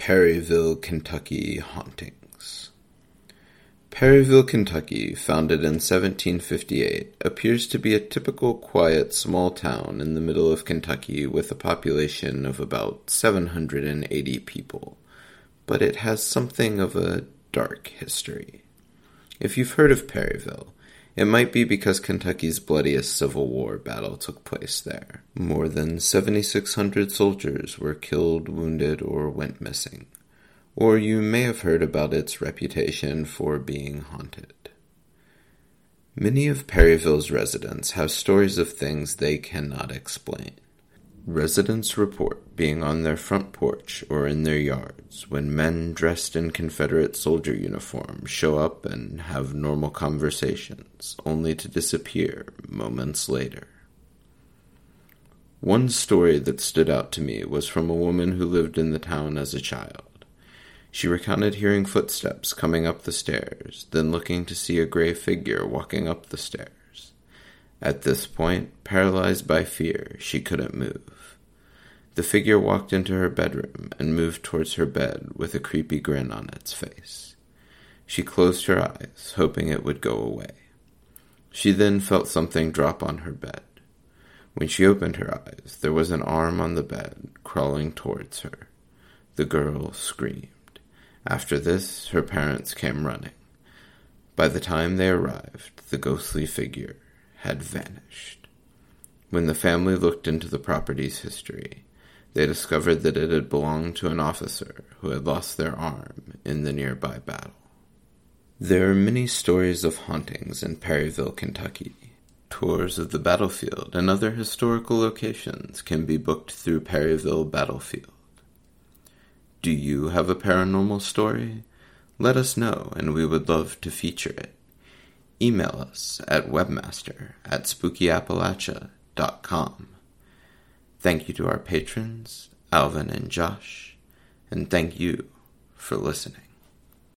Perryville, Kentucky hauntings. Perryville, Kentucky, founded in 1758, appears to be a typical quiet small town in the middle of Kentucky with a population of about 780 people, but it has something of a dark history. If you've heard of Perryville, it might be because Kentucky's bloodiest Civil War battle took place there. More than 7,600 soldiers were killed, wounded, or went missing. Or you may have heard about its reputation for being haunted. Many of Perryville's residents have stories of things they cannot explain. Residents report being on their front porch or in their yards when men dressed in Confederate soldier uniforms show up and have normal conversations, only to disappear moments later. One story that stood out to me was from a woman who lived in the town as a child. She recounted hearing footsteps coming up the stairs, then looking to see a gray figure walking up the stairs. At this point, paralyzed by fear, she couldn't move. The figure walked into her bedroom and moved towards her bed with a creepy grin on its face. She closed her eyes, hoping it would go away. She then felt something drop on her bed. When she opened her eyes, there was an arm on the bed crawling towards her. The girl screamed. After this, her parents came running. By the time they arrived, the ghostly figure had vanished. When the family looked into the property's history, they discovered that it had belonged to an officer who had lost their arm in the nearby battle. There are many stories of hauntings in Perryville, Kentucky. Tours of the battlefield and other historical locations can be booked through Perryville Battlefield. Do you have a paranormal story? Let us know and we would love to feature it. Email us at webmaster at spookyappalachia.com. Thank you to our patrons, Alvin and Josh, and thank you for listening.